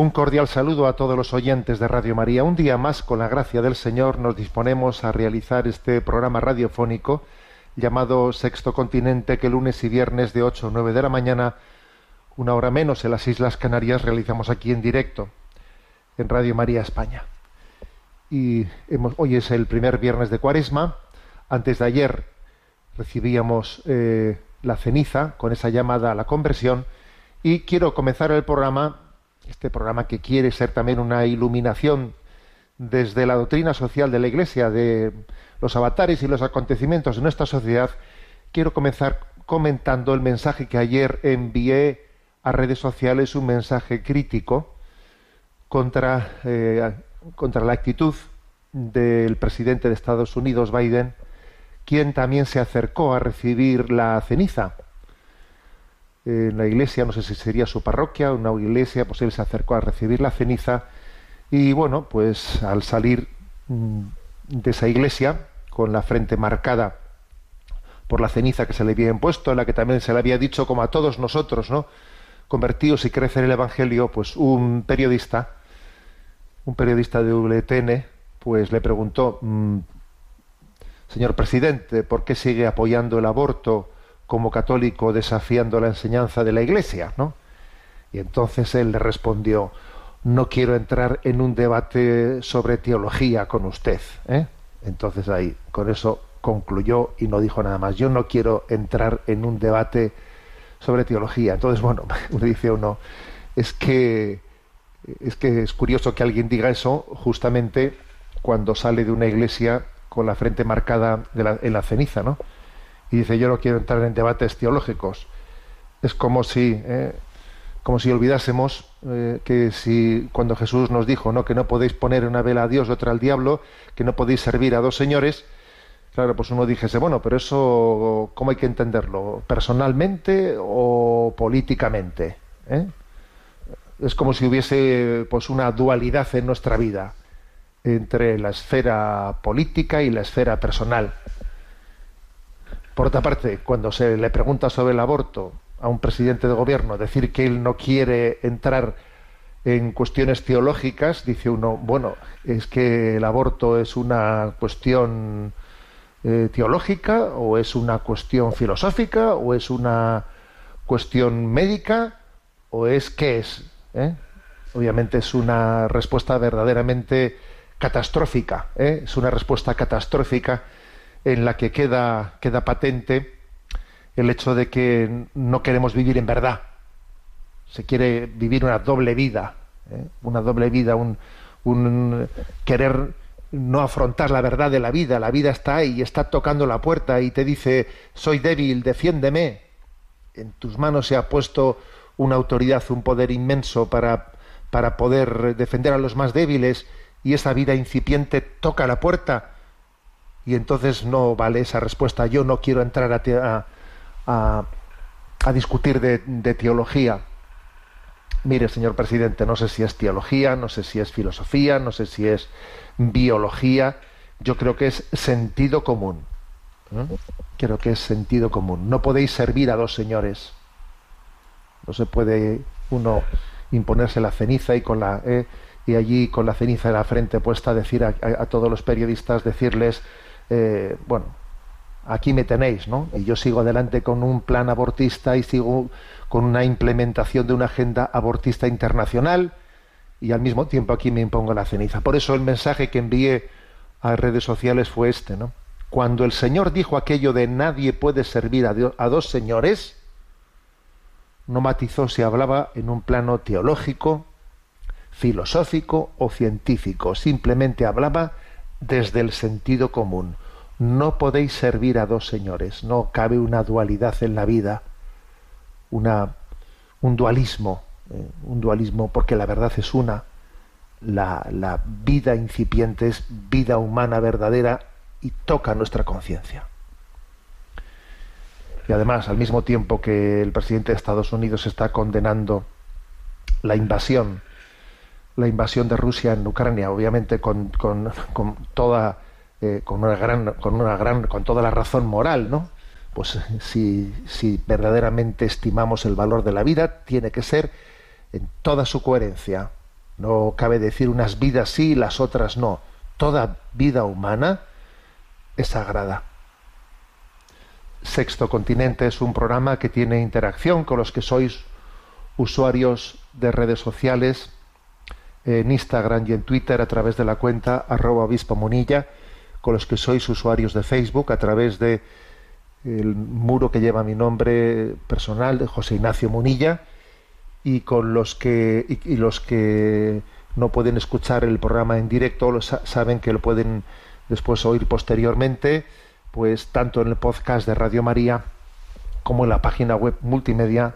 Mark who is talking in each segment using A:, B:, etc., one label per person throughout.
A: Un cordial saludo a todos los oyentes de Radio María. Un día más, con la gracia del Señor, nos disponemos a realizar este programa radiofónico llamado Sexto Continente, que lunes y viernes de 8 a 9 de la mañana, una hora menos en las Islas Canarias, realizamos aquí en directo, en Radio María España. Y hemos- hoy es el primer viernes de Cuaresma. Antes de ayer recibíamos eh, la ceniza con esa llamada a la conversión. Y quiero comenzar el programa, este programa que quiere ser también una iluminación desde la doctrina social de la Iglesia, de los avatares y los acontecimientos de nuestra sociedad, quiero comenzar comentando el mensaje que ayer envié a redes sociales, un mensaje crítico contra, eh, contra la actitud del presidente de Estados Unidos, Biden, quien también se acercó a recibir la ceniza. En la iglesia, no sé si sería su parroquia, una iglesia, pues él se acercó a recibir la ceniza y bueno, pues al salir mm, de esa iglesia, con la frente marcada por la ceniza que se le había impuesto, en la que también se le había dicho, como a todos nosotros, ¿no? Convertidos y crecer el Evangelio, pues un periodista, un periodista de WTN, pues le preguntó, mm, señor presidente, ¿por qué sigue apoyando el aborto como católico desafiando la enseñanza de la Iglesia? ¿no? Y entonces él le respondió, no quiero entrar en un debate sobre teología con usted. ¿eh? Entonces ahí, con eso concluyó y no dijo nada más. Yo no quiero entrar en un debate sobre teología. Entonces, bueno, uno dice uno, es que es que es curioso que alguien diga eso justamente cuando sale de una iglesia con la frente marcada de la- en la ceniza, ¿no? Y dice, yo no quiero entrar en debates teológicos. Es como si, eh, como si olvidásemos eh, que si cuando Jesús nos dijo, ¿no? Que no podéis poner una vela a Dios otra al diablo, que no podéis servir a dos señores, claro, pues uno dijese, bueno, pero eso, ¿cómo hay que entenderlo? ¿Personalmente o políticamente? ¿eh? es como si hubiese pues una dualidad en nuestra vida entre la esfera política y la esfera personal. Por otra parte, cuando se le pregunta sobre el aborto a un presidente de gobierno, decir que él no quiere entrar en cuestiones teológicas, dice uno, bueno, es que el aborto es una cuestión eh, teológica o es una cuestión filosófica o es una cuestión médica o es qué es. ¿eh? Obviamente es una respuesta verdaderamente catastrófica, ¿eh? es una respuesta catastrófica en la que queda, queda patente el hecho de que no queremos vivir en verdad. Se quiere vivir una doble vida, ¿eh? una doble vida, un, un querer no afrontar la verdad de la vida. La vida está ahí, está tocando la puerta y te dice, soy débil, defiéndeme. En tus manos se ha puesto una autoridad, un poder inmenso para, para poder defender a los más débiles y esa vida incipiente toca la puerta y entonces no vale esa respuesta. Yo no quiero entrar a, a, a- discutir de, teología. Mire, señor presidente, no sé si es teología, no sé si es filosofía, no sé si es biología. Yo creo que es sentido común. ¿eh? Creo que es sentido común. No podéis servir a dos señores. No se puede uno imponerse la ceniza y con la eh, y allí con la ceniza en la frente puesta decir a- a todos los periodistas decirles eh, bueno aquí me tenéis, ¿no? Y yo sigo adelante con un plan abortista y sigo con una implementación de una agenda abortista internacional y al mismo tiempo aquí me impongo la ceniza. Por eso el mensaje que envié a redes sociales fue este, ¿no? Cuando el Señor dijo aquello de nadie puede servir a, a dos señores, no matizó si hablaba en un plano teológico, filosófico o científico, simplemente hablaba desde el sentido común. no podéis servir a dos señores, no cabe una dualidad en la vida, una, un dualismo, eh, un dualismo porque la verdad es una, la, la vida incipiente es vida humana verdadera y toca nuestra conciencia. Y además, al mismo tiempo que el presidente de Estados Unidos está condenando la invasión, la invasión de Rusia en Ucrania, obviamente con, con, con toda eh, con una gran, con una gran, con toda la razón moral, ¿no? Pues si, si verdaderamente estimamos el valor de la vida, tiene que ser en toda su coherencia. No cabe decir unas vidas sí y las otras no. Toda vida humana es sagrada. Sexto Continente es un programa que tiene interacción con los que sois usuarios de redes sociales en Instagram y en Twitter a través de la cuenta arroba obispo munilla con los que sois usuarios de Facebook a través de el muro que lleva mi nombre personal de José Ignacio Munilla y con los que y, los que no pueden escuchar el programa en directo saben que lo pueden después oír posteriormente pues tanto en el podcast de Radio María como en la página web multimedia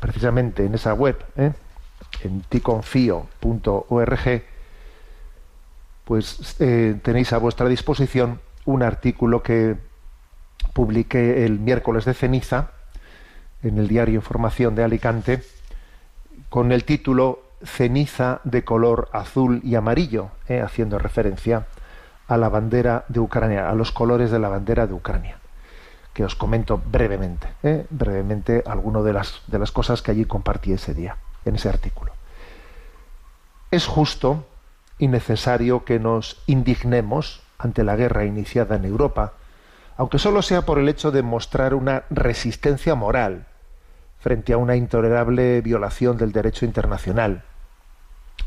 A: precisamente en esa web ¿eh? en ticonfio.org, pues eh, tenéis a vuestra disposición un artículo que publiqué el miércoles de ceniza en el diario Información de Alicante con el título Ceniza de color azul y amarillo, eh, haciendo referencia a la bandera de Ucrania, a los colores de la bandera de Ucrania, que os comento brevemente, eh, brevemente algunas de las, de las cosas que allí compartí ese día en ese artículo. Es justo y necesario que nos indignemos ante la guerra iniciada en Europa, aunque solo sea por el hecho de mostrar una resistencia moral frente a una intolerable violación del derecho internacional.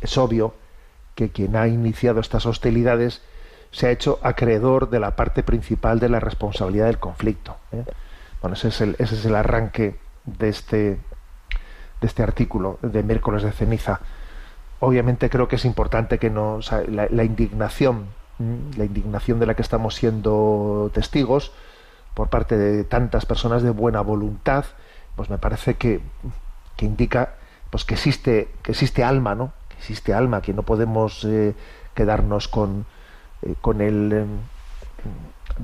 A: Es obvio que quien ha iniciado estas hostilidades se ha hecho acreedor de la parte principal de la responsabilidad del conflicto. ¿eh? Bueno, ese es, el, ese es el arranque de este, de este artículo de miércoles de ceniza. Obviamente creo que es importante que nos, la, indignación, la indignación de la que estamos siendo testigos por parte de tantas personas de buena voluntad, pues me parece que, que indica pues que existe, que existe alma, ¿no? Que existe alma, que no podemos eh, quedarnos con, eh, con el em,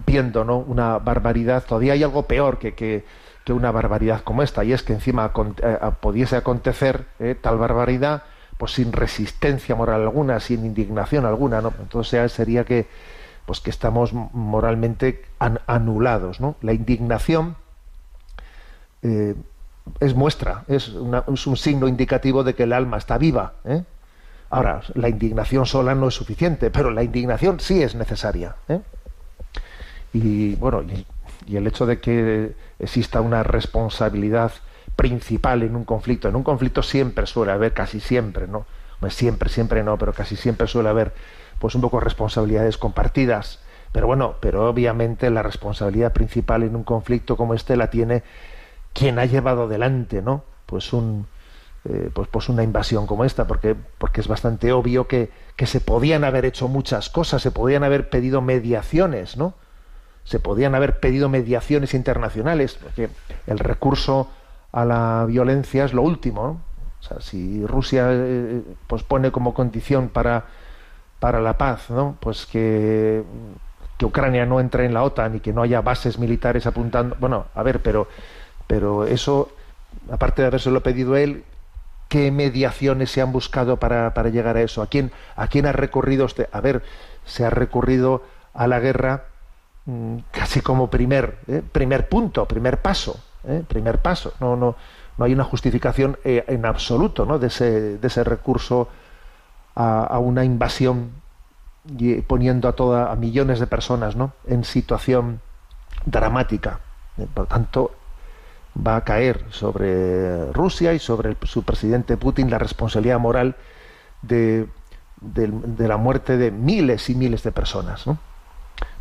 A: viendo ¿no? una barbaridad. Todavía hay algo peor que, que que una barbaridad como esta, y es que encima eh, pudiese acontecer eh, tal barbaridad pues sin resistencia moral alguna, sin indignación alguna, ¿no? Entonces sería que pues que estamos moralmente anulados, ¿no? La indignación eh, es muestra, es, un signo indicativo de que el alma está viva. Ahora, la indignación sola no es suficiente, pero la indignación sí es necesaria. Y bueno, y el hecho de que exista una responsabilidad principal en un conflicto. En un conflicto siempre suele haber, casi siempre, ¿no? siempre, siempre no, pero casi siempre suele haber, pues un poco responsabilidades compartidas. Pero bueno, pero obviamente la responsabilidad principal en un conflicto como este la tiene quien ha llevado adelante, ¿no? Pues un, eh, pues, pues una invasión como esta, porque, porque es bastante obvio que, que se podían haber hecho muchas cosas, se podían haber pedido mediaciones, ¿no? se podían haber pedido mediaciones internacionales, porque el recurso a la violencia es lo último. O sea, si Rusia eh, pues pone como condición para, para la paz, ¿no? pues que, que Ucrania no entre en la OTAN y que no haya bases militares apuntando. Bueno, a ver, pero, pero eso, aparte de habérselo pedido él, ¿qué mediaciones se han buscado para, para llegar a eso? ¿A quién, ¿A quién ha recurrido usted? A ver, se ha recurrido a la guerra Mm, casi como primer, ¿eh? primer punto, primer paso, ¿eh? primer paso. No, no, no hay una justificación eh, en absoluto ¿no? de, ese, de ese recurso a, una invasión y poniendo a toda, a millones de personas ¿no? en situación dramática. Por tanto, va a caer sobre Rusia y sobre su presidente Putin la responsabilidad moral de, de la muerte de miles y miles de personas. ¿no?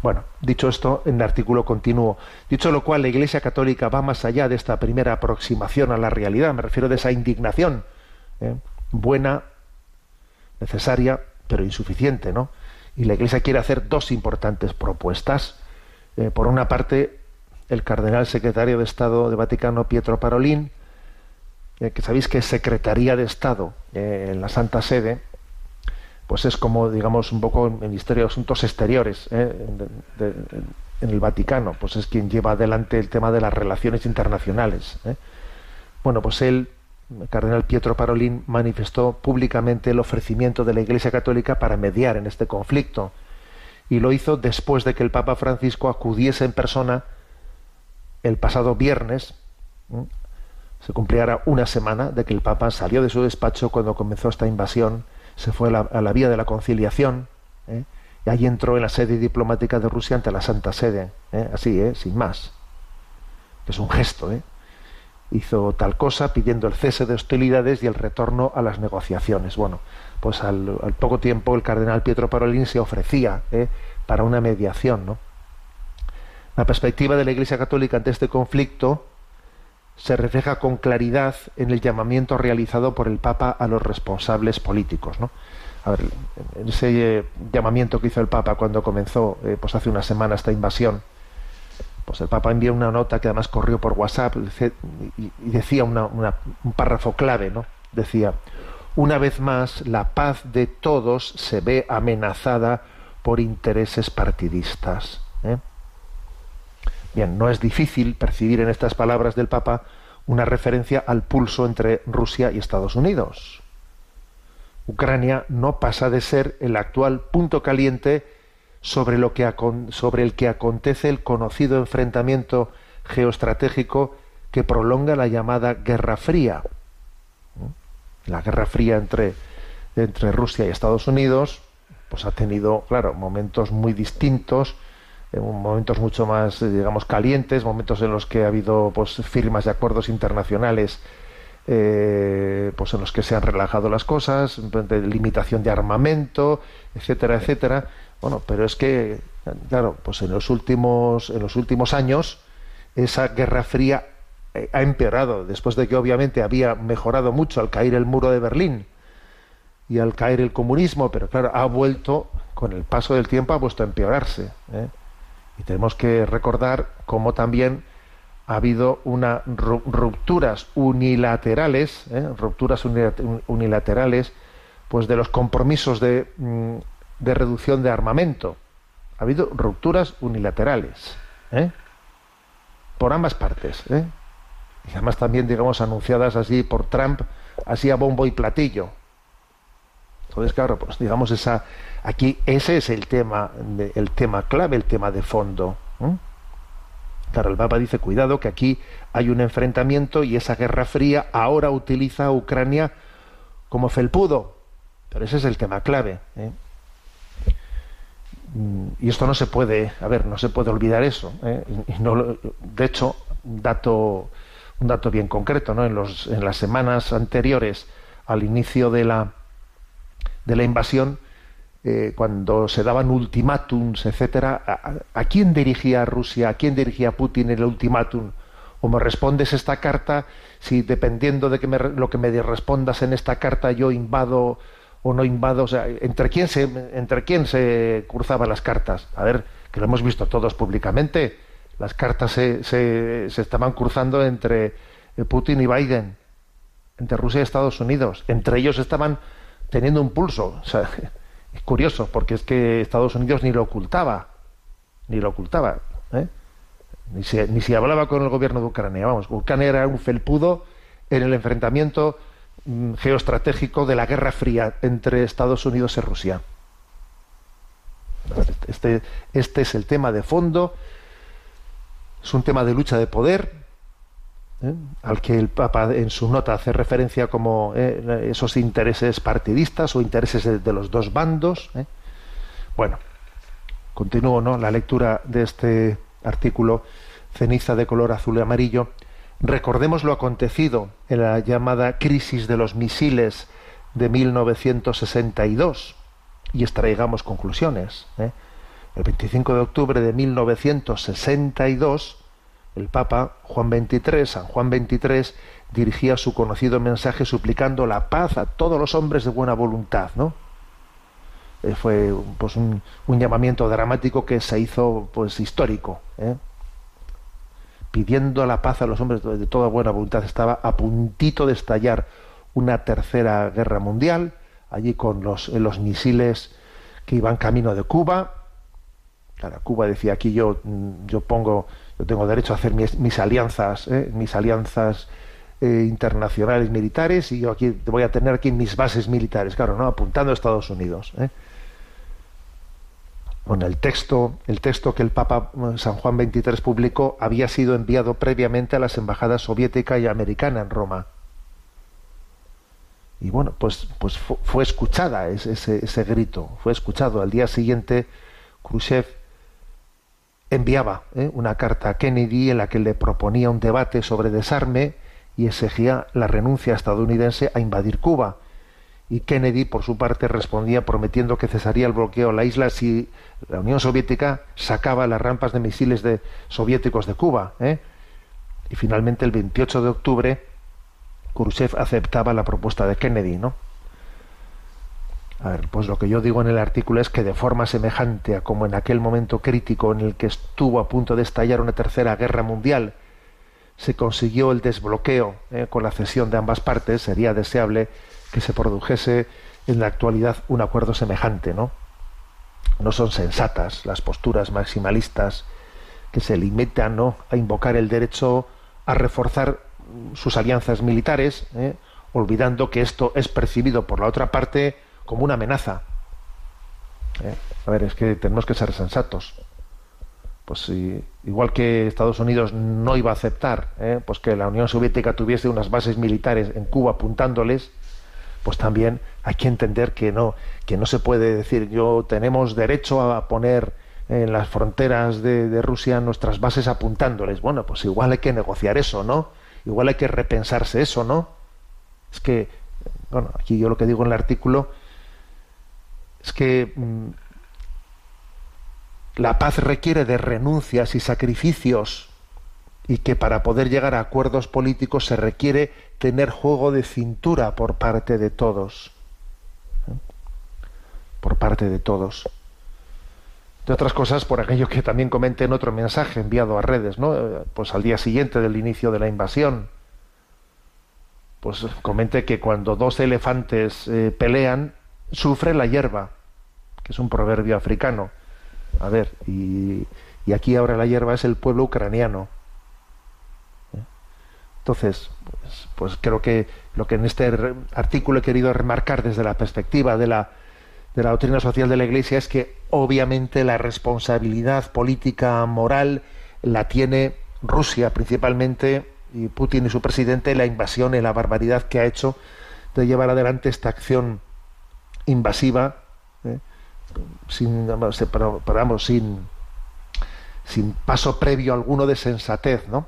A: Bueno, dicho esto, en el artículo continuo, dicho lo cual, la Iglesia Católica va más allá de esta primera aproximación a la realidad, me refiero de esa indignación, ¿eh? buena, necesaria, pero insuficiente, ¿no? Y la Iglesia quiere hacer dos importantes propuestas. Eh, por una parte, el cardenal secretario de Estado de Vaticano, Pietro Parolín, eh, que sabéis que es Secretaría de Estado eh, en la Santa Sede, pues es como, digamos, un poco el Ministerio de Asuntos Exteriores en el Vaticano, pues es quien lleva adelante el tema de las relaciones internacionales. Bueno, pues él el cardenal Pietro Parolín manifestó públicamente el ofrecimiento de la Iglesia Católica para mediar en este conflicto y lo hizo después de que el Papa Francisco acudiese en persona el pasado viernes. Se cumpliera una semana de que el Papa salió de su despacho cuando comenzó esta invasión, se fue a la, vía de la conciliación ¿eh? y ahí entró en la sede diplomática de Rusia ante la Santa Sede, ¿eh? así, ¿eh? sin más. Es un gesto, ¿eh? hizo tal cosa pidiendo el cese de hostilidades y el retorno a las negociaciones. Bueno, pues al, poco tiempo el cardenal Pietro Parolin se ofrecía ¿eh? para una mediación. ¿no? La perspectiva de la Iglesia Católica ante este conflicto se refleja con claridad en el llamamiento realizado por el Papa a los responsables políticos. ¿no? A ver, ese eh, llamamiento que hizo el Papa cuando comenzó, eh, pues hace una semana, esta invasión, pues el Papa envió una nota que además corrió por WhatsApp y, decía un párrafo clave, ¿no? Decía, una vez más, la paz de todos se ve amenazada por intereses partidistas. Bien, no es difícil percibir en estas palabras del Papa una referencia al pulso entre Rusia y Estados Unidos. Ucrania no pasa de ser el actual punto caliente sobre, lo que, sobre el que acontece el conocido enfrentamiento geoestratégico que prolonga la llamada Guerra Fría. La Guerra Fría entre, entre Rusia y Estados Unidos pues ha tenido, claro, momentos muy distintos, momentos mucho más, eh, digamos, calientes, momentos en los que ha habido pues, firmas de acuerdos internacionales eh, pues en los que se han relajado las cosas, de limitación de armamento, etcétera, etcétera. Bueno, pero es que, claro, pues en los últimos, en los últimos años, esa Guerra Fría eh, ha empeorado, después de que obviamente había mejorado mucho al caer el muro de Berlín y al caer el comunismo, pero claro, ha vuelto, con el paso del tiempo, ha vuelto a empeorarse. ¿eh? Y tenemos que recordar cómo también ha habido rupturas unilaterales, ¿eh? rupturas unilaterales, pues de los compromisos de, mm, de reducción de armamento. Ha habido rupturas unilaterales, ¿eh? por ambas partes, ¿eh? y además también, digamos, anunciadas así por Trump, así a bombo y platillo. Entonces, claro, pues digamos esa, aquí ese es el tema, el tema clave, el tema de fondo. ¿eh? Claro, el Papa dice, cuidado, que aquí hay un enfrentamiento y esa guerra fría ahora utiliza a Ucrania como felpudo. Pero ese es el tema clave. ¿eh? y esto no se puede, a ver, no se puede olvidar eso. ¿eh? De hecho, dato, un dato bien concreto, ¿no? En, los, en las semanas anteriores al inicio de la, de la invasión, eh, cuando se daban ultimátums, etcétera, ¿a, quién dirigía Rusia, a quién dirigía Putin el ultimátum? O me respondes esta carta, si dependiendo de que me, lo que me respondas en esta carta yo invado o no invado, o sea, entre quién se entre quién se cruzaban las cartas. A ver, que lo hemos visto todos públicamente, las cartas se, se, estaban cruzando entre eh, Putin y Biden, entre Rusia y Estados Unidos, entre ellos estaban teniendo un pulso. Es curioso, porque es que Estados Unidos ni lo ocultaba, ni lo ocultaba, ¿eh? ni, se, ni se hablaba con el gobierno de Ucrania. Vamos, Ucrania era un felpudo en el enfrentamiento Mm, geoestratégico de la Guerra Fría entre Estados Unidos y Rusia. Este, este es el tema de fondo, es un tema de lucha de poder, ¿eh? al que el Papa en su nota hace referencia como ¿eh? esos intereses partidistas o intereses de, los dos bandos. ¿eh? Bueno, continúo ¿no? la lectura de este artículo, ceniza de color azul y amarillo. Recordemos lo acontecido en la llamada crisis de los misiles de 1962 y extraigamos conclusiones. El 25 de octubre de 1962, el Papa Juan XXIII, San Juan XXIII, dirigía su conocido mensaje suplicando la paz a todos los hombres de buena voluntad, ¿no? eh, fue pues un, llamamiento dramático que se hizo pues histórico ¿eh? pidiendo la paz a los hombres de toda buena voluntad estaba a puntito de estallar una tercera guerra mundial allí con los, los misiles que iban camino de Cuba claro, Cuba decía aquí yo yo pongo yo tengo derecho a hacer mis, alianzas ¿eh? mis alianzas eh, internacionales militares y yo aquí voy a tener aquí mis bases militares, claro, ¿no? apuntando a Estados Unidos. ¿eh? Bueno, el texto, el texto que el Papa eh, San Juan XXIII publicó había sido enviado previamente a las embajadas soviética y americana en Roma. Y bueno, pues, pues fue, escuchada ese, ese, grito, fue escuchado. Al día siguiente, Khrushchev enviaba ¿eh? una carta a Kennedy en la que le proponía un debate sobre desarme y exigía la renuncia estadounidense a invadir Cuba. Y Kennedy, por su parte, respondía prometiendo que cesaría el bloqueo a la isla si la Unión Soviética sacaba las rampas de misiles de, soviéticos de Cuba. ¿eh? Y finalmente, el 28 de octubre, Khrushchev aceptaba la propuesta de Kennedy, ¿no? A ver, pues lo que yo digo en el artículo es que de forma semejante a como en aquel momento crítico en el que estuvo a punto de estallar una tercera guerra mundial, se consiguió el desbloqueo eh, con la cesión de ambas partes, sería deseable que se produjese en la actualidad un acuerdo semejante, ¿no? No son sensatas las posturas maximalistas que se limitan ¿no? a invocar el derecho a reforzar sus alianzas militares, ¿eh? olvidando que esto es percibido por la otra parte como una amenaza. ¿eh? A ver, es que tenemos que ser sensatos pues igual que Estados Unidos no iba a aceptar ¿eh? pues que la Unión Soviética tuviese unas bases militares en Cuba apuntándoles pues también hay que entender que no que no se puede decir yo tenemos derecho a poner en las fronteras de Rusia nuestras bases apuntándoles bueno pues igual hay que negociar eso no igual hay que repensarse eso no es que bueno aquí yo lo que digo en el artículo es que mm, la paz requiere de renuncias y sacrificios y que para poder llegar a acuerdos políticos se requiere tener juego de cintura por parte de todos. ¿eh? Por parte de todos. De otras cosas, por aquello que también comenté en otro mensaje enviado a redes, ¿no? Pues al día siguiente del inicio de la invasión. Pues comenté que cuando dos elefantes eh, pelean, sufre la hierba, que es un proverbio africano a ver, y, aquí ahora la hierba es el pueblo ucraniano. ¿Eh? Entonces, pues, pues, creo que lo que en este artículo he querido remarcar desde la perspectiva de la, de la doctrina social de la Iglesia es que obviamente la responsabilidad política, moral, la tiene Rusia principalmente, y Putin y su presidente, la invasión y la barbaridad que ha hecho de llevar adelante esta acción invasiva. ¿eh? sin, sin, sin paso previo alguno de sensatez, ¿no?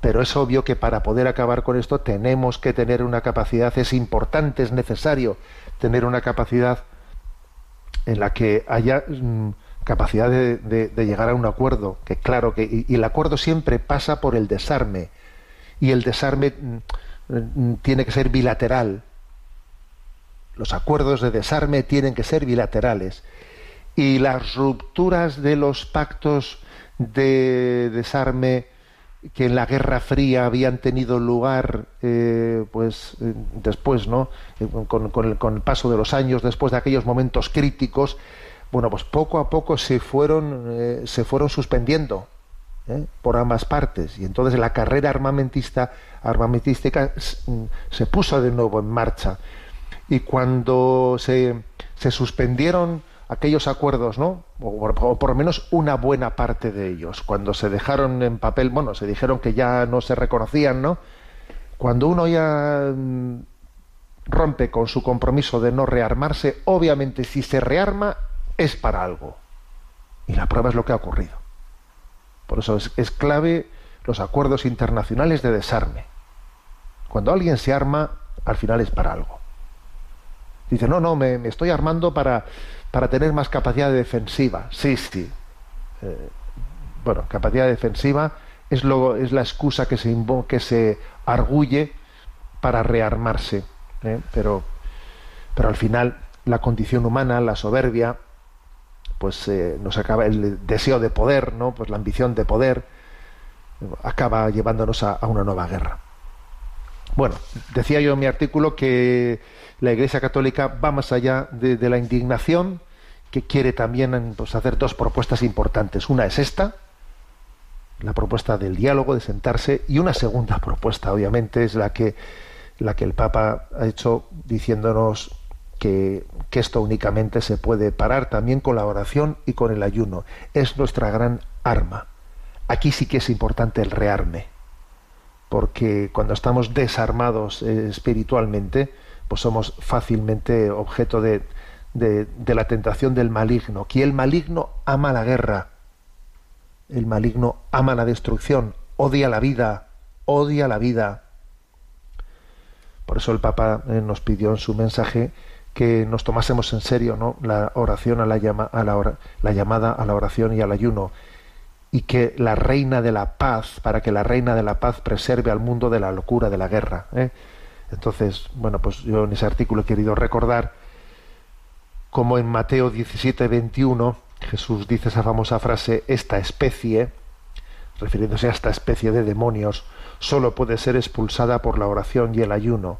A: Pero es obvio que para poder acabar con esto tenemos que tener una capacidad, es importante, es necesario tener una capacidad en la que haya mm, capacidad de, llegar a un acuerdo, que claro que y, el acuerdo siempre pasa por el desarme y el desarme mm, mm, tiene que ser bilateral. Los acuerdos de desarme tienen que ser bilaterales y las rupturas de los pactos de desarme que en la Guerra Fría habían tenido lugar eh, pues eh, después no eh, con, el, con, el, paso de los años después de aquellos momentos críticos bueno pues poco a poco se fueron se fueron suspendiendo por ambas partes. Y entonces la carrera armamentista armamentística se puso de nuevo en marcha y cuando se, se suspendieron aquellos acuerdos, ¿no? O, por lo menos una buena parte de ellos, cuando se dejaron en papel, bueno, se dijeron que ya no se reconocían, ¿no? Cuando uno ya mm, rompe con su compromiso de no rearmarse, obviamente si se rearma es para algo. Y la prueba es lo que ha ocurrido. Por eso es, es clave los acuerdos internacionales de desarme. Cuando alguien se arma, al final es para algo. Dice, no, no, me, estoy armando para, para tener más capacidad defensiva. Sí, sí. Eh, bueno, capacidad defensiva es, lo, es la excusa que se, que se arguye para rearmarse. ¿eh? Pero, pero al final la condición humana, la soberbia, pues eh, nos acaba el deseo de poder, ¿no? Pues la ambición de poder acaba llevándonos a, una nueva guerra. Bueno, decía yo en mi artículo que la Iglesia Católica va más allá de, la indignación, que quiere también pues, hacer dos propuestas importantes. Una es esta, la propuesta del diálogo, de sentarse, y una segunda propuesta, obviamente, es la que, el Papa ha hecho diciéndonos que, esto únicamente se puede parar también con la oración y con el ayuno. Es nuestra gran arma. Aquí sí que es importante el rearme, porque cuando estamos desarmados eh, espiritualmente, pues somos fácilmente objeto de, de, la tentación del maligno, que el maligno ama la guerra, el maligno ama la destrucción, odia la vida, odia la vida. Por eso el Papa eh, nos pidió en su mensaje que nos tomásemos en serio ¿no? la oración a la, llama, a la, la llamada a la oración y al ayuno y que la reina de la paz, para que la reina de la paz preserve al mundo de la locura de la guerra. ¿eh? Entonces, bueno, pues yo en ese artículo he querido recordar como en Mateo 17, 21, Jesús dice esa famosa frase, esta especie, refiriéndose a esta especie de demonios, solo puede ser expulsada por la oración y el ayuno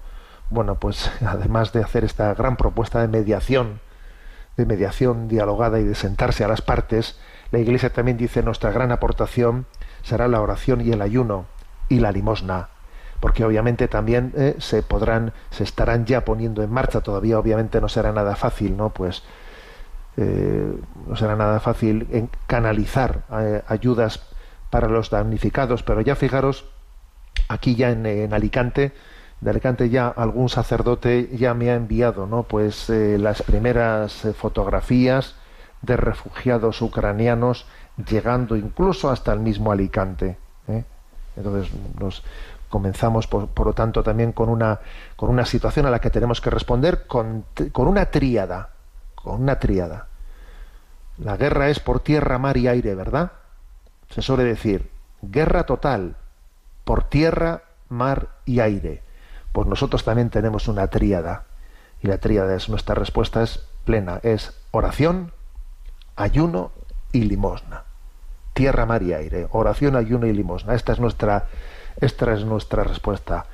A: bueno, pues además de hacer esta gran propuesta de mediación, de mediación dialogada y de sentarse a las partes, la Iglesia también dice nuestra gran aportación será la oración y el ayuno y la limosna, porque obviamente también eh, se podrán, se estarán ya poniendo en marcha, todavía obviamente no será nada fácil, ¿no? Pues eh, no será nada fácil en canalizar eh, ayudas para los damnificados, pero ya fijaros, aquí ya en Alicante, de Alicante ya algún sacerdote ya me ha enviado no pues las primeras fotografías de refugiados ucranianos llegando incluso hasta el mismo Alicante ¿eh? entonces nos comenzamos por, por, lo tanto también con una con una situación a la que tenemos que responder con, con una tríada con una tríada la guerra es por tierra mar y aire verdad se suele decir guerra total por tierra mar y aire pues nosotros también tenemos una tríada. Y la tríada es nuestra respuesta es plena, es oración, ayuno y limosna. Tierra, mar y aire. Oración, ayuno y limosna. Esta es nuestra, esta es nuestra respuesta.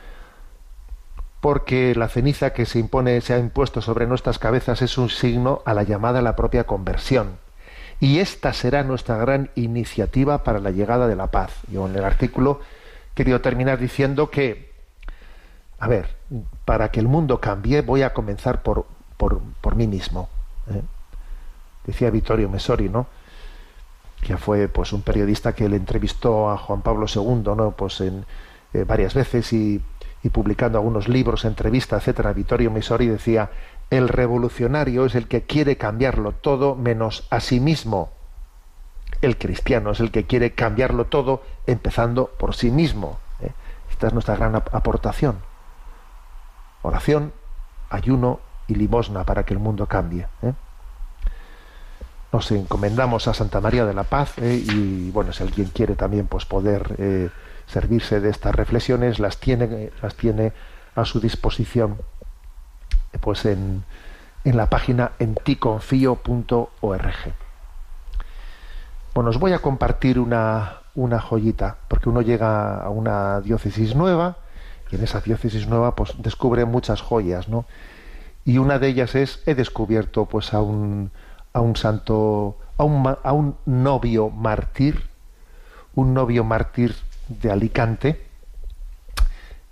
A: Porque la ceniza que se impone, se ha impuesto sobre nuestras cabezas es un signo a la llamada a la propia conversión. Y esta será nuestra gran iniciativa para la llegada de la paz. Yo en el artículo quería terminar diciendo que a ver, para que el mundo cambie voy a comenzar por, por, mí mismo. ¿eh? Decía Vittorio Mesori, ¿no? que fue pues un periodista que le entrevistó a Juan Pablo II, ¿no? Pues en eh, varias veces y, y, publicando algunos libros, entrevistas, etcétera. Vittorio Mesori decía el revolucionario es el que quiere cambiarlo todo menos a sí mismo. El cristiano es el que quiere cambiarlo todo empezando por sí mismo. ¿eh? Esta es nuestra gran aportación oración, ayuno y limosna para que el mundo cambie. ¿eh? Nos encomendamos a Santa María de la Paz ¿eh? y bueno, si alguien quiere también pues poder eh, servirse de estas reflexiones, las tiene, las tiene a su disposición pues en, en la página enticonfío.org. Bueno, os voy a compartir una, una joyita, porque uno llega a una diócesis nueva, y en esa diócesis nueva pues descubre muchas joyas, ¿no? Y una de ellas es he descubierto pues a un a un santo a un, a un novio mártir, un novio mártir de Alicante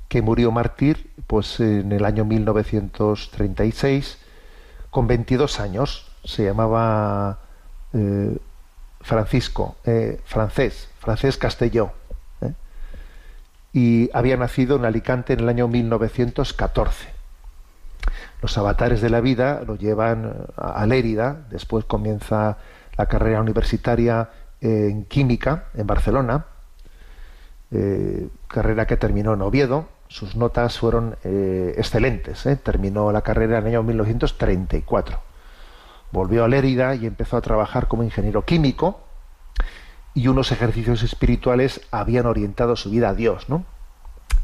A: que murió mártir pues en el año 1936 con 22 años, se llamaba eh, Francisco, eh, francés, francés Castelló y había nacido en Alicante en el año 1914. Los avatares de la vida lo llevan a Lérida, después comienza la carrera universitaria en química en Barcelona, eh, carrera que terminó en Oviedo, sus notas fueron eh, excelentes, eh. terminó la carrera en el año 1934. Volvió a Lérida y empezó a trabajar como ingeniero químico, y unos ejercicios espirituales habían orientado su vida a Dios, ¿no?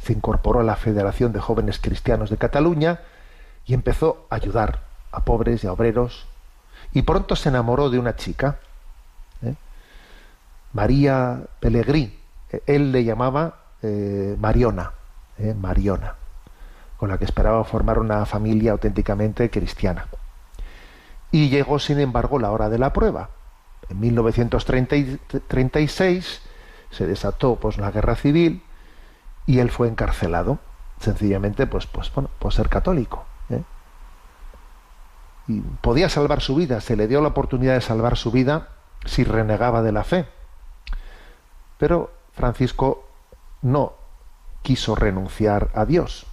A: Se incorporó a la Federación de Jóvenes Cristianos de Cataluña y empezó a ayudar a pobres y a obreros, y pronto se enamoró de una chica, ¿eh? María Pellegrí. Él le llamaba eh, Mariona, ¿eh? Mariona, con la que esperaba formar una familia auténticamente cristiana. Y llegó, sin embargo, la hora de la prueba. En 1936 se desató pues, la guerra civil y él fue encarcelado, sencillamente pues, pues, bueno, por ser católico. Podía salvar su vida, se le dio la oportunidad de salvar su vida si renegaba de la fe. Pero Francisco no quiso renunciar a Dios.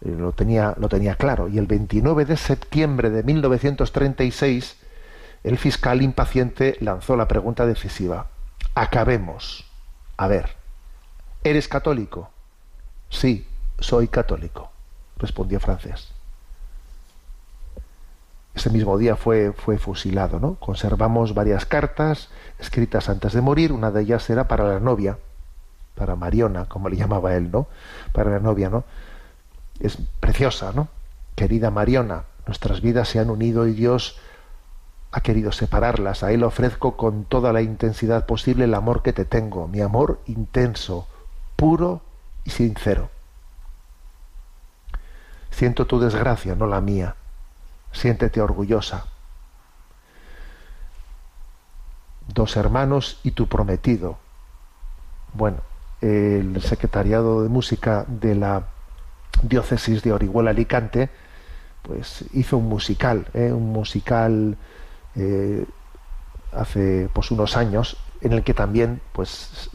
A: Eh, lo tenía, lo tenía claro. Y el 29 de septiembre de 1936, el fiscal impaciente lanzó la pregunta decisiva. Acabemos. A ver, ¿eres católico? Sí, soy católico, respondió Francés. Ese mismo día fue, fue fusilado, ¿no? Conservamos varias cartas escritas antes de morir, una de ellas era para la novia, para Mariona, como le llamaba él, ¿no? Para la novia, ¿no? Es preciosa, ¿no? Querida Mariona, nuestras vidas se han unido y Dios ha querido separarlas. A Él ofrezco con toda la intensidad posible el amor que te tengo, mi amor intenso, puro y sincero. Siento tu desgracia, no la mía. Siéntete orgullosa. Dos hermanos y tu prometido. Bueno, el secretariado de música de la diócesis de Orihuela Alicante, pues hizo un musical, ¿eh? un musical eh, hace pues unos años en el que también pues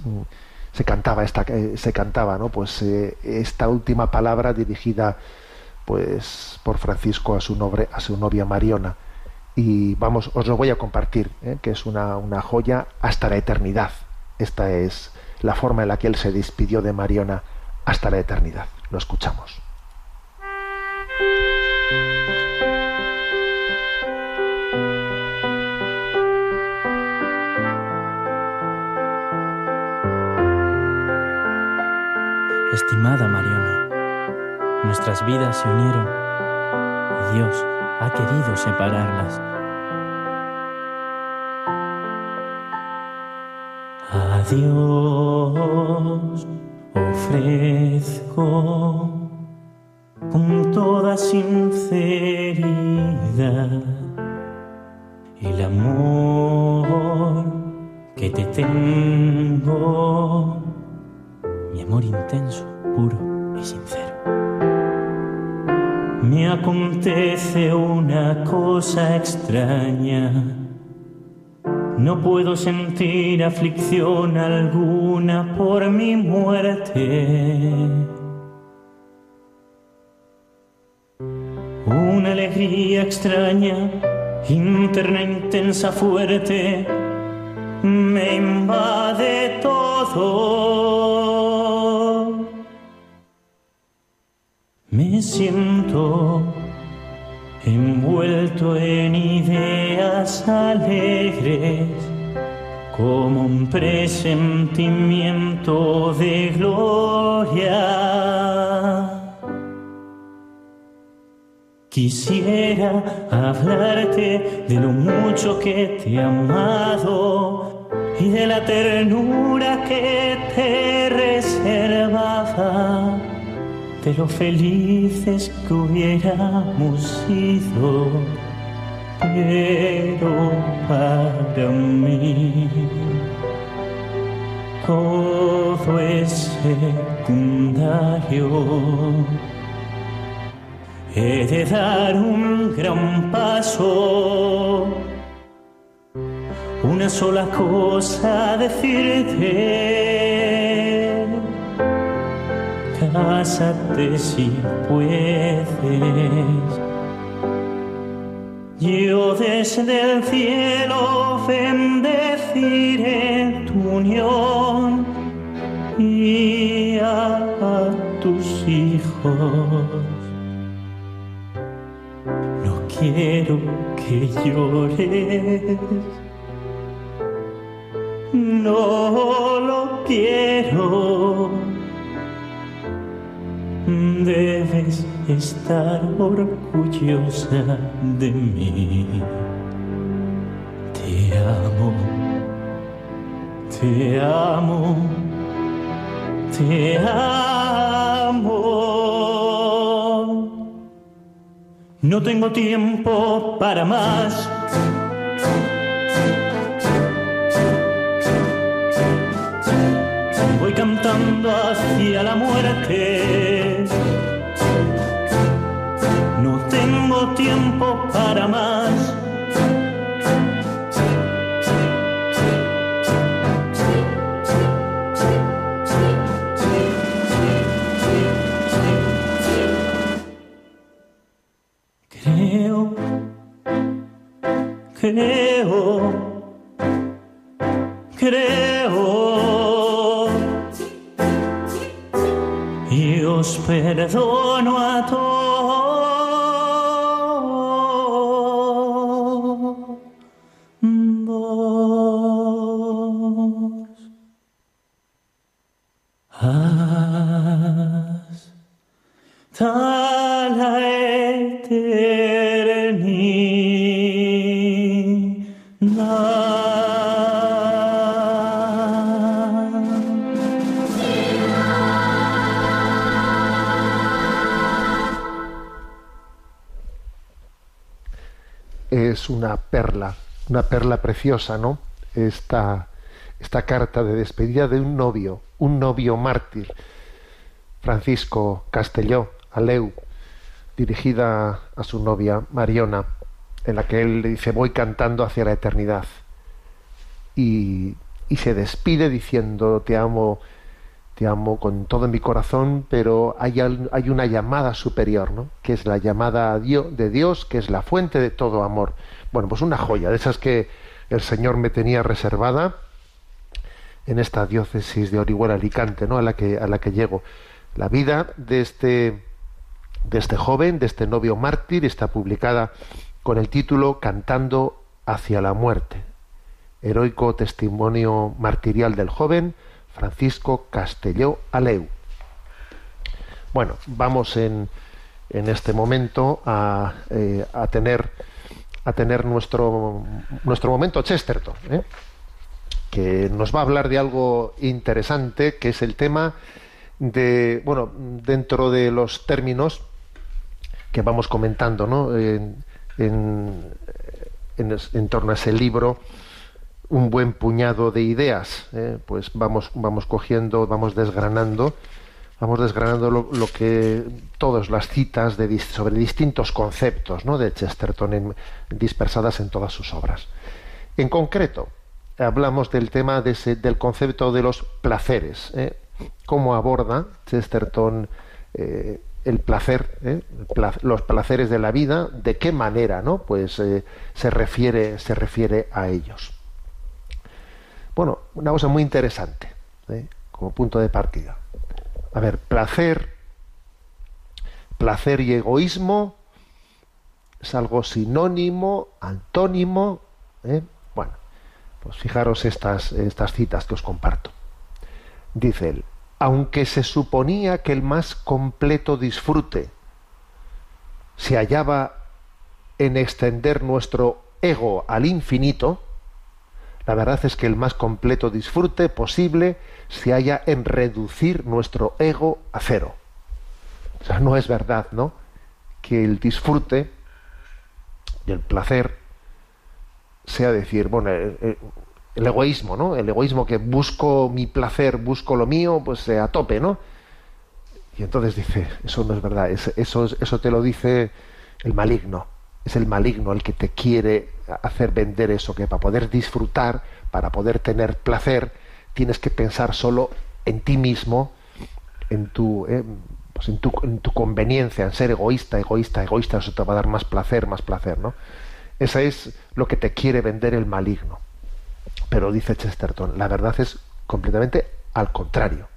A: se cantaba esta eh, se cantaba no pues esta última palabra dirigida pues por Francisco a su nobre, a su novia Mariona. Y vamos os lo voy a compartir ¿eh? que es una, una joya hasta la eternidad. Esta es la forma en la que él se despidió de Mariona hasta la eternidad. Lo escuchamos.
B: Estimada Mariona, nuestras vidas se unieron y Dios ha querido separarlas. A Dios ofrezco con toda sinceridad el amor que te tengo, mi amor intenso, puro y sincero. Me acontece una cosa extraña. No puedo sentir aflicción alguna por mi muerte. Una alegría extraña, interna, intensa, fuerte, me invade todo. Me siento envuelto en ideas alegres, como un presentimiento de gloria. Quisiera hablarte de lo mucho que te he amado y de la ternura que te reservaba, de lo felices que hubiéramos sido, pero para mí todo es secundario. He de dar un gran paso, una sola cosa decirte. Cásate si puedes. Yo desde el cielo bendeciré tu unión y a tus hijos. No quiero que llores. No lo quiero. Debes estar orgullosa de mí. Te amo, te amo, te amo. No tengo tiempo para más. Voy cantando hacia la muerte. Tiempo para más. Creo, creo, creo. Y os perdono a todos.
A: Preciosa, ¿no? Esta, esta carta de despedida de un novio, un novio mártir, Francisco Castelló, Aleu, dirigida a su novia Mariona, en la que él le dice voy cantando hacia la eternidad. Y, y se despide diciendo te amo, te amo con todo mi corazón, pero hay, hay una llamada superior, ¿no? que es la llamada de Dios, que es la fuente de todo amor. Bueno, pues una joya, de esas que el Señor me tenía reservada en esta diócesis de Orihuela Alicante, ¿no? a la que a la que llego. La vida de este de este joven, de este novio mártir, está publicada con el título Cantando hacia la muerte. Heroico testimonio martirial del joven Francisco Castelló Aleu. Bueno, vamos en, en este momento a, eh, a tener a tener nuestro nuestro momento Chesterton, ¿eh? que nos va a hablar de algo interesante, que es el tema de, bueno, dentro de los términos que vamos comentando, ¿no? En, en- en torno a ese libro, un buen puñado de ideas, ¿eh? pues vamos, vamos cogiendo, vamos desgranando, vamos desgranando lo, que todas las citas sobre distintos conceptos ¿no? de Chesterton en- dispersadas en todas sus obras. En concreto, hablamos del tema de del concepto de los placeres. ¿eh? Cómo aborda Chesterton eh, el placer, ¿eh? Los placeres de la vida, de qué manera, ¿no? Pues se refiere, se refiere a ellos. Bueno, una cosa muy interesante, como punto de partida. A ver, placer, placer y egoísmo es algo sinónimo, antónimo. ¿eh? Bueno, pues fijaros estas, estas citas que os comparto. Dice él, aunque se suponía que el más completo disfrute se hallaba en extender nuestro ego al infinito, la verdad es que el más completo disfrute posible se halla en reducir nuestro ego a cero. O sea, no es verdad, ¿no? Que el disfrute y el placer sea decir, bueno, eh, eh, el egoísmo, ¿no? El egoísmo que busco mi placer, busco lo mío, pues a tope, ¿no? Y entonces dice, eso no es verdad, es- eso, es- eso te lo dice el maligno, es el maligno el que te quiere hacer vender eso, que para poder disfrutar, para poder tener placer, tienes que pensar solo en ti mismo, en tu, eh, pues en tu, en tu conveniencia, en ser egoísta, egoísta, egoísta, eso te va a dar más placer, más placer, ¿no? Esa es lo que te quiere vender el maligno. Pero dice Chesterton, la verdad es completamente al contrario.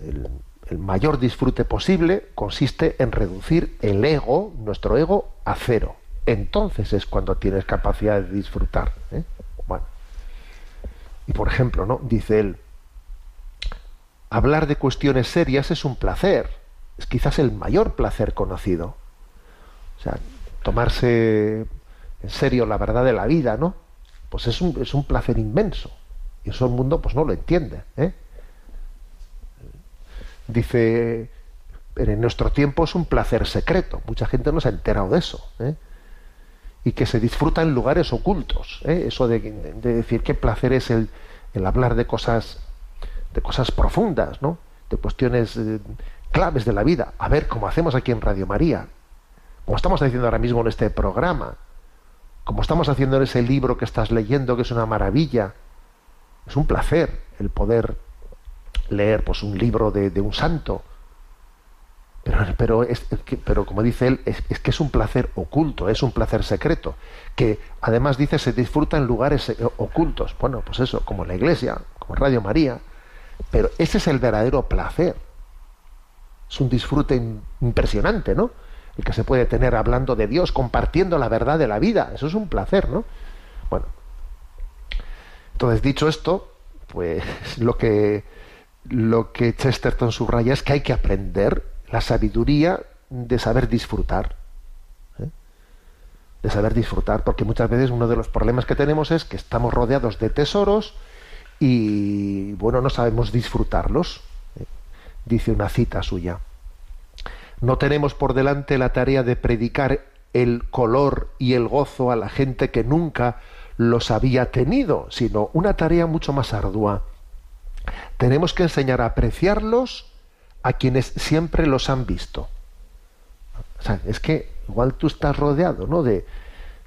A: El, el mayor disfrute posible consiste en reducir el ego, nuestro ego, a cero. Entonces es cuando tienes capacidad de disfrutar. ¿eh? Bueno. Y por ejemplo, ¿no? Dice él, hablar de cuestiones serias es un placer, es quizás el mayor placer conocido. sea, tomarse en serio la verdad de la vida, ¿no? Pues es un, es un placer inmenso. Y eso el mundo pues no lo entiende. ¿eh? Dice, en nuestro tiempo es un placer secreto. Mucha gente no se ha enterado de eso. ¿eh? Y que se disfruta en lugares ocultos. ¿eh? Eso de, de, decir qué placer es el, hablar de cosas, de cosas profundas, ¿no? De cuestiones eh, claves de la vida. A ver, como hacemos aquí en Radio María, como estamos haciendo ahora mismo en este programa, como estamos haciendo en ese libro que estás leyendo, que es una maravilla. Es un placer el poder leer pues, un libro de un santo. Pero, pero, es, pero como dice él, es, es, que es un placer oculto, es un placer secreto, que además dice se disfruta en lugares ocultos. Bueno, pues eso, como la iglesia, como Radio María, pero ese es el verdadero placer. Es un disfrute impresionante, ¿no? el que se puede tener hablando de Dios, compartiendo la verdad de la vida. Eso es un placer, ¿no? Bueno, entonces dicho esto, pues lo que lo que Chesterton subraya es que hay que aprender la sabiduría de saber disfrutar. ¿eh? De saber disfrutar, porque muchas veces uno de los problemas que tenemos es que estamos rodeados de tesoros y, bueno, no sabemos disfrutarlos. ¿eh? Dice una cita suya. No tenemos por delante la tarea de predicar el color y el gozo a la gente que nunca los había tenido, sino una tarea mucho más ardua. Tenemos que enseñar a apreciarlos a quienes siempre los han visto. O sea, es que igual tú estás rodeado, ¿no? De,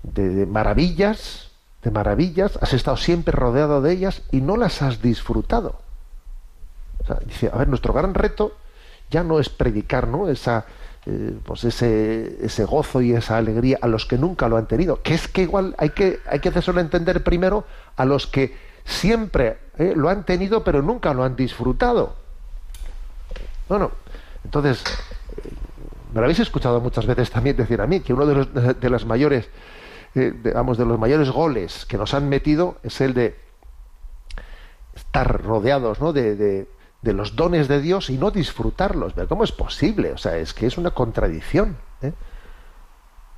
A: de, maravillas, de maravillas, has estado siempre rodeado de ellas y no las has disfrutado. Dice, a ver, nuestro gran reto ya no es predicar ¿no? Esa, eh, pues ese, ese gozo y esa alegría a los que nunca lo han tenido. Que es que igual hay que, hay que hacerlo entender primero a los que siempre eh, lo han tenido pero nunca lo han disfrutado. Bueno, entonces, eh, me lo habéis escuchado muchas veces también decir a mí que uno de los, de, las mayores, eh, de, vamos, de los mayores goles que nos han metido es el de estar rodeados ¿no? de, de de los dones de Dios y no disfrutarlos. Pero ¿cómo es posible? O sea, es que es una contradicción. ¿eh?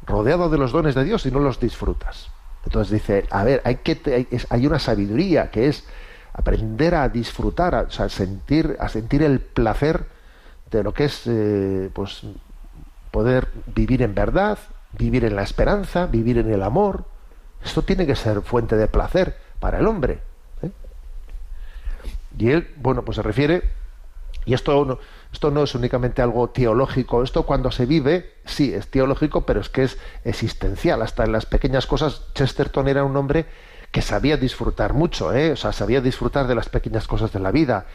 A: Rodeado de los dones de Dios y no los disfrutas. Entonces dice, a ver, hay, que, hay, hay una sabiduría que es aprender a disfrutar, a, o sea, sentir, a sentir el placer de lo que es eh, pues, poder vivir en verdad, vivir en la esperanza, vivir en el amor. Esto tiene que ser fuente de placer para el hombre. Y él, bueno, pues se refiere, y esto no, esto no es únicamente algo teológico, esto cuando se vive, sí, es teológico, pero es que es existencial. Hasta en las pequeñas cosas, Chesterton era un hombre que sabía disfrutar mucho, ¿eh? o sea, sabía disfrutar de las pequeñas cosas de la vida.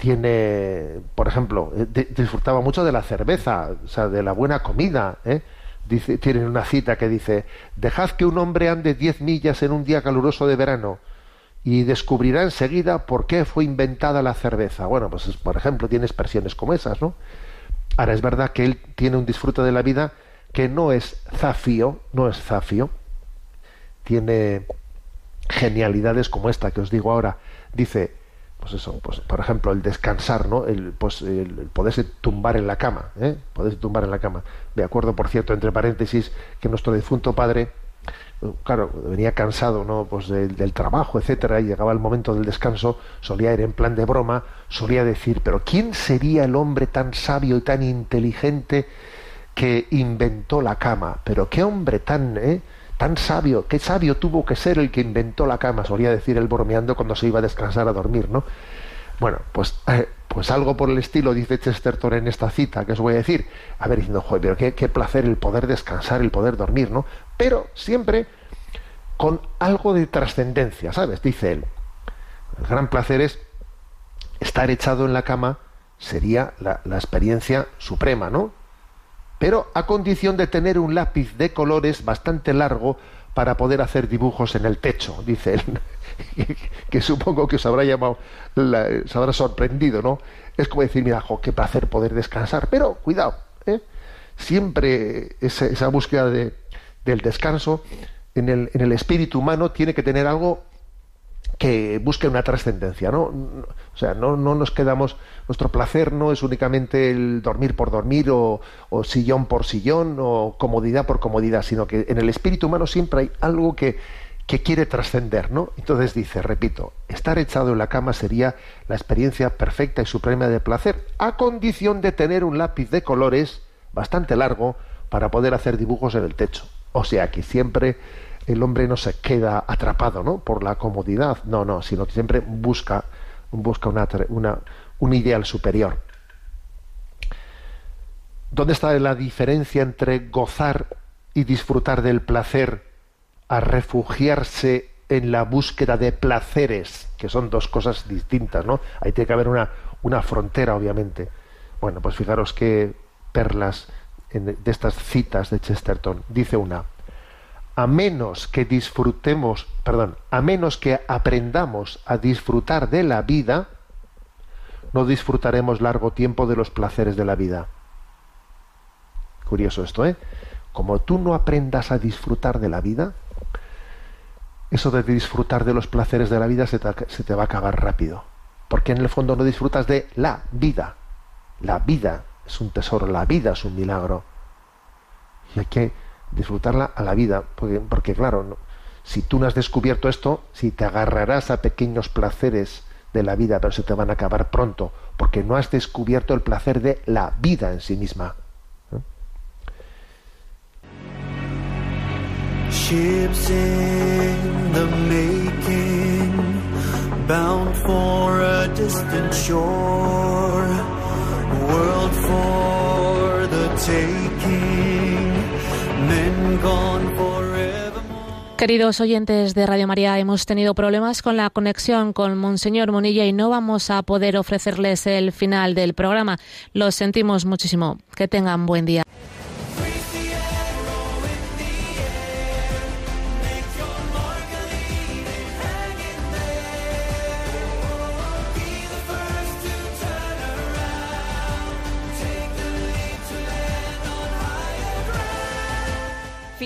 A: Tiene, por ejemplo, de, disfrutaba mucho de la cerveza, o sea, de la buena comida. ¿eh? Dice, tiene una cita que dice, dejad que un hombre ande diez millas en un día caluroso de verano y descubrirá enseguida por qué fue inventada la cerveza. Bueno, pues por ejemplo tiene expresiones como esas, ¿no? Ahora es verdad que él tiene un disfrute de la vida que no es zafío, no es zafío, tiene genialidades como esta que os digo ahora. Dice, pues eso, pues por ejemplo el descansar, ¿no? El, pues el, poderse tumbar en la cama, ¿eh? Poderse tumbar en la cama. Me acuerdo, por cierto, entre paréntesis, que nuestro difunto padre claro, venía cansado ¿no? pues del, del trabajo, etcétera, y llegaba el momento del descanso, solía ir en plan de broma, solía decir, pero ¿quién sería el hombre tan sabio y tan inteligente que inventó la cama? Pero qué hombre tan, ¿eh? Tan sabio, qué sabio tuvo que ser el que inventó la cama, solía decir él bromeando cuando se iba a descansar a dormir, ¿no? Bueno, pues, eh, pues algo por el estilo dice Chesterton en esta cita que os voy a decir. A ver, diciendo, joder, pero qué, placer el poder descansar, el poder dormir, ¿no? Pero siempre con algo de trascendencia, ¿sabes? Dice él. El gran placer es estar echado en la cama, sería la experiencia suprema, ¿no? Pero a condición de tener un lápiz de colores bastante largo para poder hacer dibujos en el techo, dice él. que supongo que os habrá llamado, la, os habrá sorprendido, ¿no? Es como decir, mira, jo, qué placer poder descansar, pero cuidado, ¿eh? siempre esa, búsqueda de, del descanso en el, en el, espíritu humano tiene que tener algo que busque una trascendencia, ¿no? O sea, no, no, nos quedamos, nuestro placer no es únicamente el dormir por dormir o, o, sillón por sillón o comodidad por comodidad, sino que en el espíritu humano siempre hay algo que, que quiere trascender, ¿no? Entonces dice, repito, estar echado en la cama sería la experiencia perfecta y suprema de placer, a condición de tener un lápiz de colores bastante largo para poder hacer dibujos en el techo. O sea que siempre el hombre no se queda atrapado ¿no? por la comodidad, no, no, sino que siempre busca, busca una, una, un ideal superior. ¿Dónde está la diferencia entre gozar y disfrutar del placer a refugiarse en la búsqueda de placeres, que son dos cosas distintas, ¿no? Ahí tiene que haber una, una frontera, obviamente. Bueno, pues fijaros qué perlas de estas citas de Chesterton. Dice una, a menos que disfrutemos, perdón, a menos que aprendamos a disfrutar de la vida, no disfrutaremos largo tiempo de los placeres de la vida. Curioso esto, ¿eh? Como tú no aprendas a disfrutar de la vida, eso de disfrutar de los placeres de la vida se te, se te va a acabar rápido. Porque en el fondo no disfrutas de la vida. La vida es un tesoro, la vida es un milagro. Y hay que disfrutarla a la vida, porque, claro, no, si tú no has descubierto esto, si te agarrarás a pequeños placeres de la vida, pero se te van a acabar pronto, porque no has descubierto el placer de la vida en sí misma. ¿Eh?
C: Ships in the making, bound for a distant shore, world for the taking.
D: Queridos oyentes de Radio María, hemos tenido problemas con la conexión con Monseñor Monilla y no vamos a poder ofrecerles el final del programa. Lo sentimos muchísimo. Que tengan buen día.